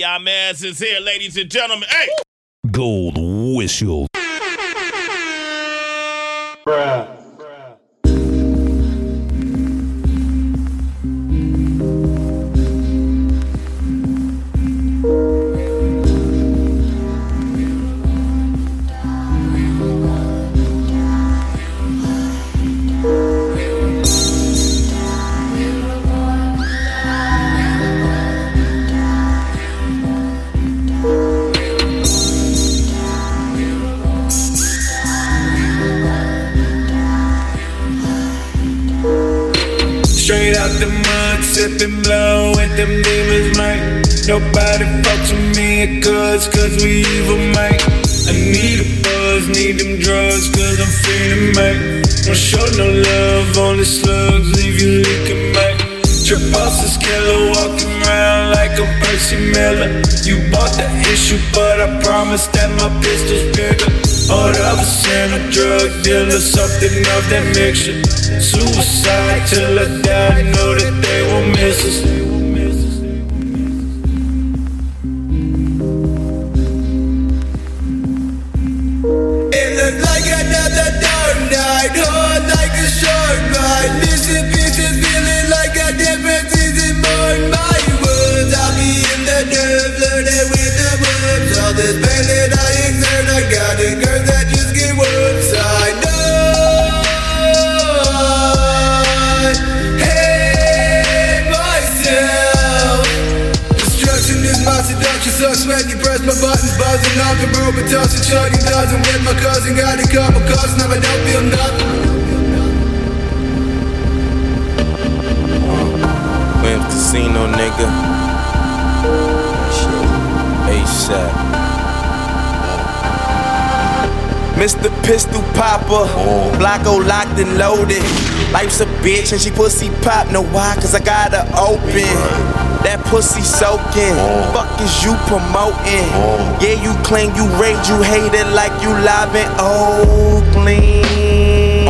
Y'all man is here, ladies and gentlemen. Hey! Gold whistle. Out sipping blow with them demons, man. Nobody fucks with me, cuz, cause we evil, man. I need a buzz, need them drugs, cause I'm feeling, man. Don't show no love, only slugs, leave you leaking, man. Trip bosses killer, walking around like a Percy Miller. You bought the issue, but I promise that my pistol's bigger. Or the other sin, a drug dealer, something of that mixture. Suicide till I die, know that they won't miss us. Like another dark night, hard like a shark bite. Missing pieces, feeling off the road, but tossing chugging dozen with my cousin. Got a couple cars, now I don't feel nothing. Casino, nigga. ASAP. Mr. Pistol Popper, oh. Blocko locked and loaded. Life's a bitch and she pussy pop. Know why? Cause I got her open. That pussy soaking. Oh. Fuck is you promoting? Oh. Yeah, you claim you rage, you hate it like you live in Oakland.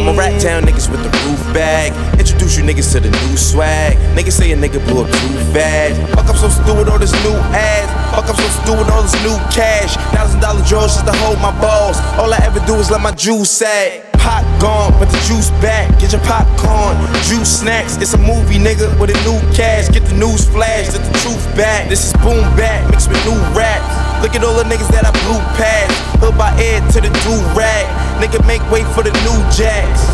I'm a rat town niggas with the roof bag. Introduce you niggas to the new swag. Niggas say a nigga blew up too fast. Fuck I'm so stupid all this new ass. Fuck I'm so stupid all this new cash. Thousand dollar drawers just to hold my balls. All I ever do is let my juice sag. Pot gone, but the juice back. Get your popcorn, juice snacks. It's a movie, nigga, with a new cash. Get the news flash, get the truth back. This is boom back, mixed with new rap. Look at all the niggas that I blew past. Hood By Air to the do rag. Nigga, make way for the new jacks.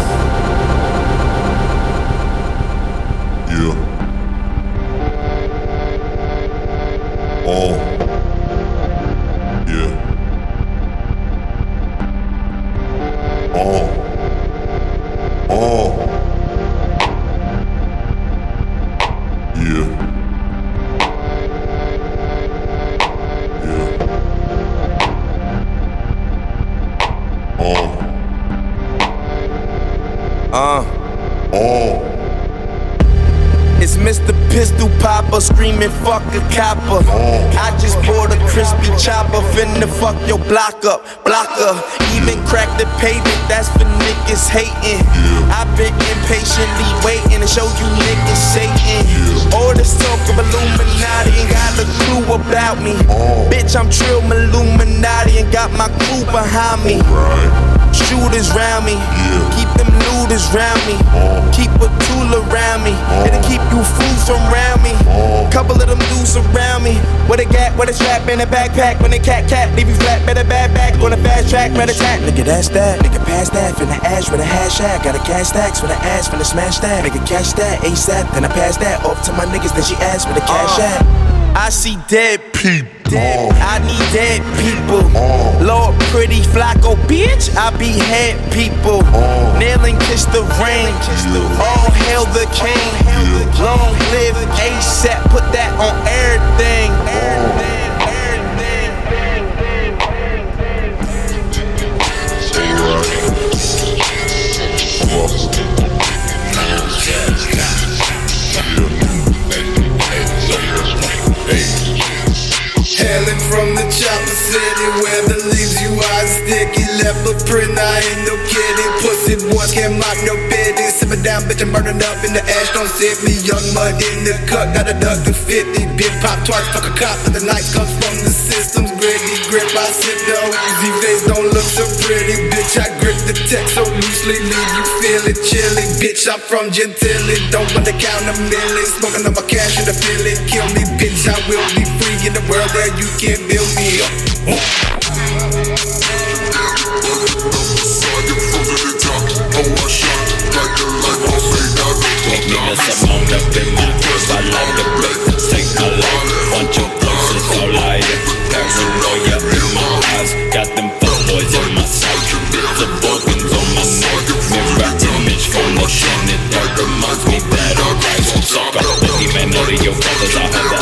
Fuck a copper. I just bought a crispy chopper, finna fuck your block up, blocker. Even crack the pavement, that's for niggas hating. I've been impatiently waiting to show you niggas Satan. All this talk of Illuminati ain't got a clue about me. Uh. Bitch, I'm Trill Illuminati and got my crew behind me. Shooters round me, keep them looters round me, uh. keep a tool around me, uh. it'll keep you fools from round me. Uh. Couple of them dudes around me, with a gat, with a strap in a backpack, when they cat cat, leave you flat, better bad back. On a fast track, red attack. Nigga, that's that, nigga, pass that, finna ash with a hashtag, got a cash stacks with an ass, finna smash that, nigga, catch that, ASAP, then I pass that off to my niggas, then she asked for the cash app. I see dead people. Dead, I need dead people. Uh. Lord, pretty Flacko, bitch. I be head people. Uh. Nail and kiss the ring. All hail the king. Long live ASAP. Put that on everything. Uh. Hailing the leaves you are sticky. Left a print, I ain't no kidding. Pussy boys can't mock no. Sipping it down, bitch, I'm burning up in the ash. Don't set me young mud in the cut. Got a duck to 50, big pop twice, fuck a cop. And the night comes from the system's gritty grip. I sit down, these days don't look so pretty, bitch. I grip the text so loosely, leave you feeling chilly, bitch. I'm from Gentilly, don't want to count a million. Smoking up my cash in the feeling, kill me, bitch. I will be free in the world where you can build me up. Your brothers, I heard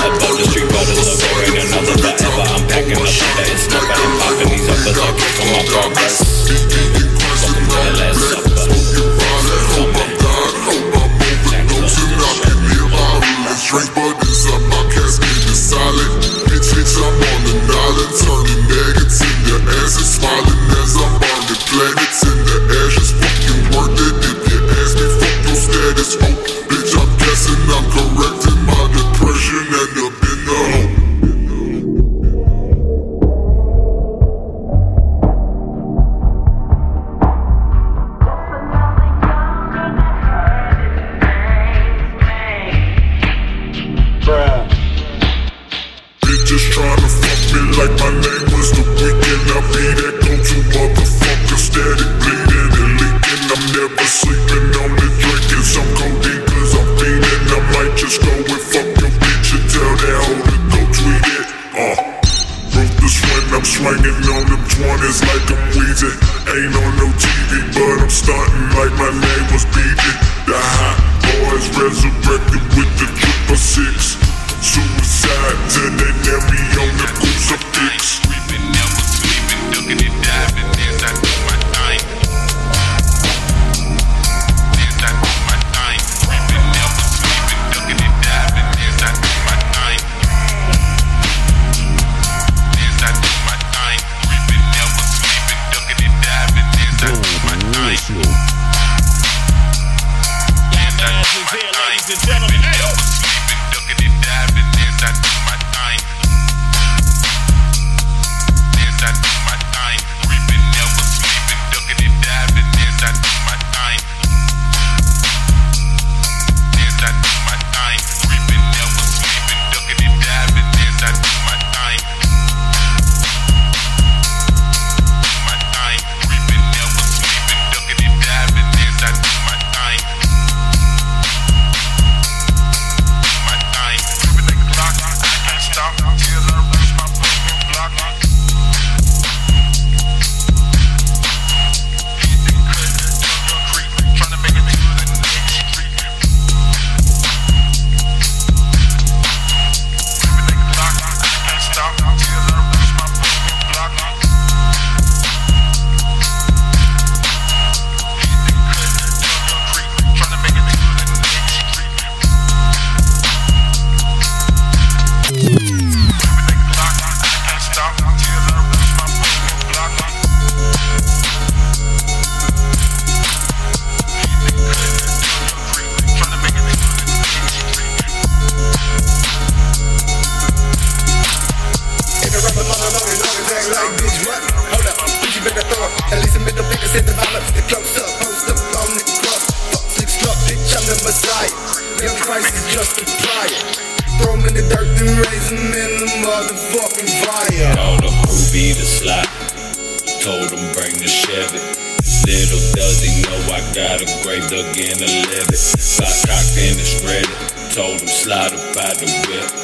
grave dug in a levy. Got cocked and it's ready. Told him slide up by the whip.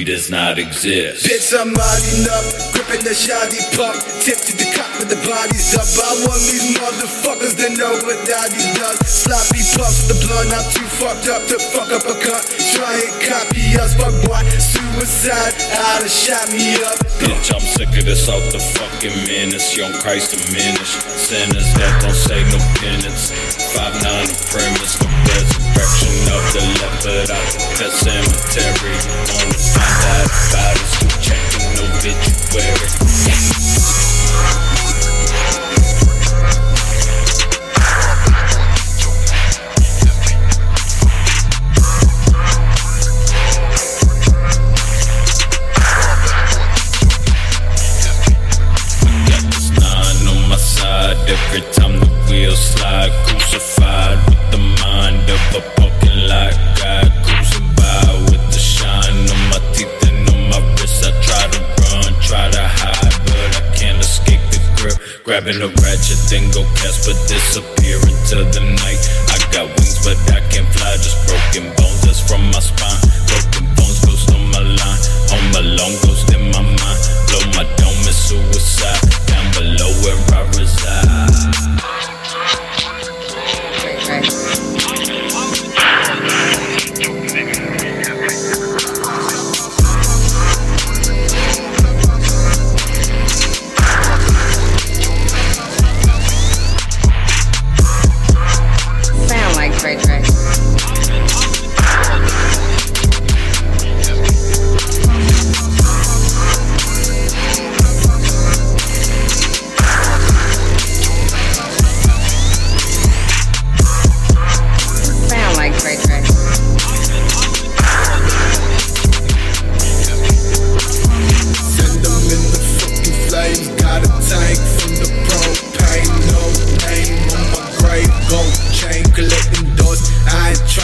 Ruby does not exist. Bitch, I'm modding up, gripping the shoddy pump. Tip to the cop with the bodies up. I want these motherfuckers that know what daddy does. Sloppy puffs with the blood, I'm too fucked up to fuck up a cunt. Try and copy us, fuck boy. Suicide, I'd have shot me up. Bitch, I'm sick of this out the fucking menace. Young Christ diminish. Sinners that don't say no penance. Five nine the premise, the resurrection of the leopard out the pet cemetery. Wanna find out about it, so checking obituary.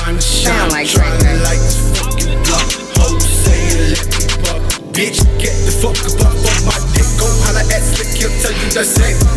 trying to shine, like trying to like this fucking block. Hoes let me. Bitch, get the fuck up off my dick. Go holla at Slick, he'll tell you the same.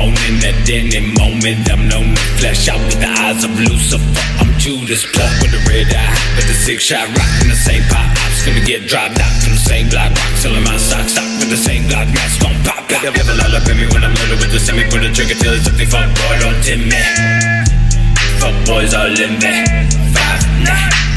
component, a any moment. I'm known to flesh out with the eyes of Lucifer. I'm Judas Pluck with the red eye, with the six shot rock in the same pot. Ops gonna get dropped out from the same block. Rock selling my socks, stop with the same block. Mask won't pop out. The devil all up in me when I'm loaded with the semi. Put a trigger till it's up. They fuck boy, don't tip me. Fuck boys all in me. Five, nine.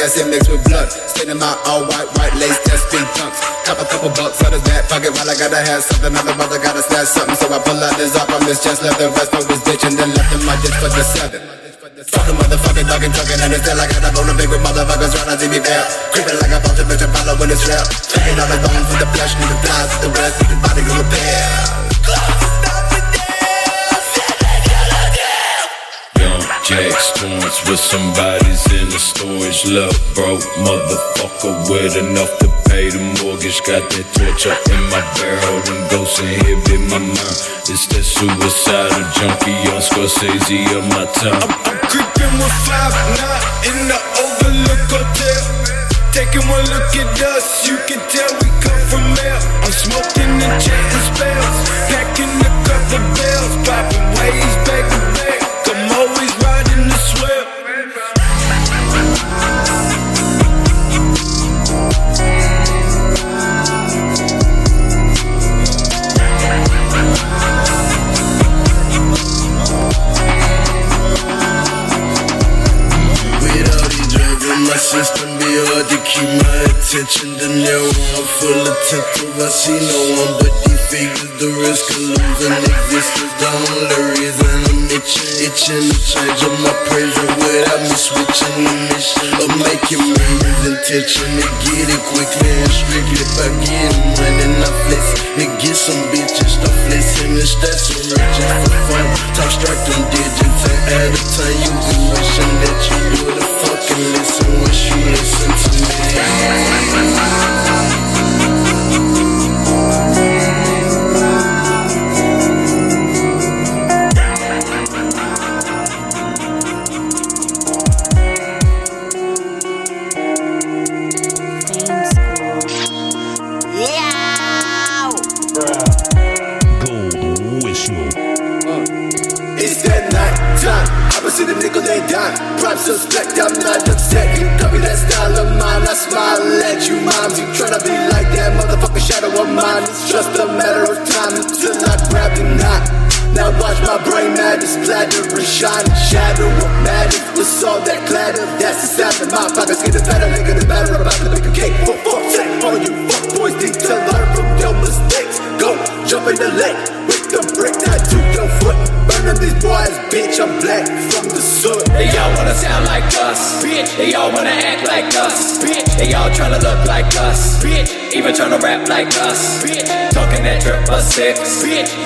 Stomach acid mixed with blood. Staining my all white, white lace, test big punks. Cop a couple bucks out his back pocket while I gotta have something. Other brother gotta snatch something, so I pull out this up on this chest, left the rest of his bitch, and then left him my dick for the seven. Fuck a motherfucking dog and talking and I got a bone to big with motherfuckers trying to me fail. Creeping like a vulture, bitch, I'm following his trail. Taking all the bones with the flesh, need the flies, the rest of the body go repair. Young Jack Storms with somebody's in the storage. Look, broke motherfucker with enough to pay the mortgage. Got that torture in my barrel, them ghosts inhibit my mind. It's that suicidal junkie on Scorsese of my time. I'm, I'm creeping with five nine in the Overlook Hotel. Taking one look at us, you can tell we itching, itching to change up my without me switching the mission of making millions. Intention to get it quickly and strictly by getting money, not flexing. To get some bitches, start flexing and stack some riches for fun. Top strike them digits and at a time you be wishing that you would have fucking listen once you listen to me. See the nigga they dime. Prime suspect, I'm not upset. Like us. Talking that triple six.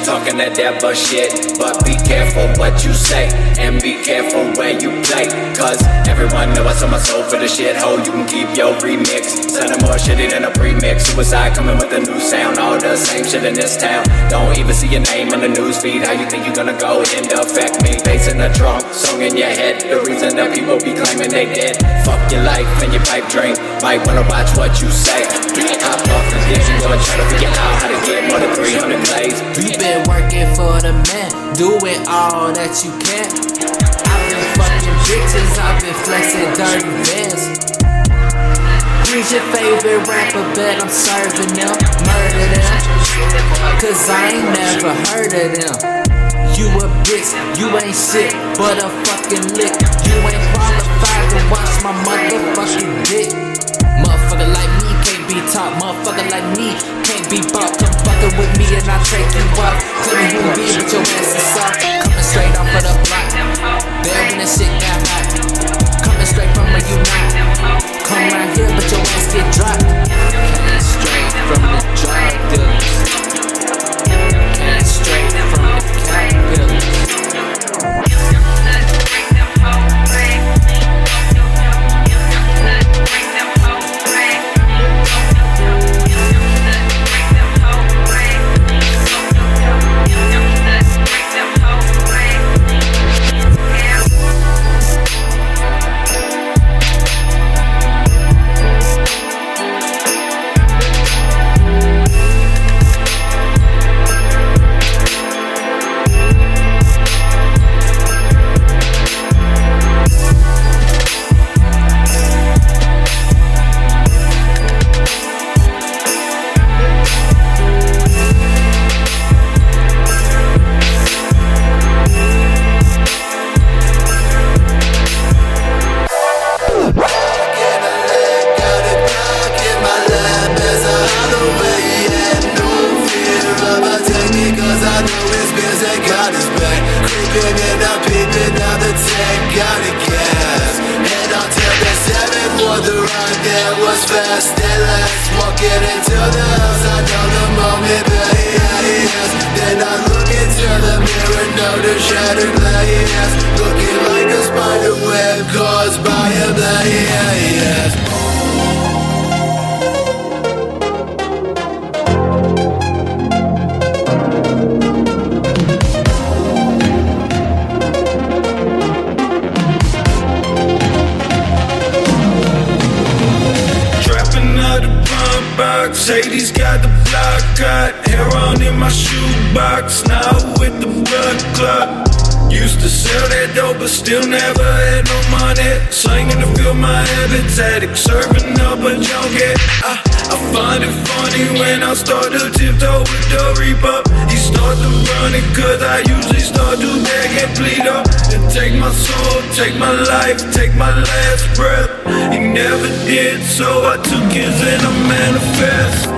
Talking that devil shit. But be careful what you say, and be careful where you play. Cause everyone know I sold my soul for the shit hole. You can keep your remix. Sounding more shitty than a premix. Suicide coming with a new sound. All the same shit in this town. Don't even see your name on the news feed. How you think you gonna go and affect me? Bass in the trunk, song in your head. The reason that people be claiming they dead. Fuck your life and your pipe dream. Might wanna watch what you say. Hop off the dish and go and try to figure out how to get more than 300 plays. You been working for the man, doing all that you can. I've been bitches, I've been flexing dirty bands. Who's your favorite rapper? Bet I'm serving them, murder them. Cause I ain't never heard of them. You a bitch, you ain't shit, but a fucking lick. You ain't qualified to watch my motherfucking dick. Motherfucker like me can't be taught, motherfucker like me can't be bought fucking with me and I trade you up. Couldn't you be with your ass is up? Coming straight off of the block. There when the shit got hot. Coming straight from where you not. Come right here, but your ass get dropped. Coming straight from the drug dealers. Coming straight from the cop dealers. Sleeping and I'm peeping out the tank, got a gas. And I'll tell the seven for the ride that was fast and last. Walking into the house, I know the moment, yes. Then I look into the mirror, notice shattered glass. Looking like a spider web caused by a blade, box. Hades got the block cut. Hair on in my shoebox. Now with the blood clot. Used to sell that dope, but still never had no money. Slinging to fill my habits, serving up a junkie. I, I find it funny when I start to tiptoe with the reaper. He start to run it, cause I usually start to beg and plead up. And take my soul, take my life, take my last breath. He never did, so I took his and I manifest.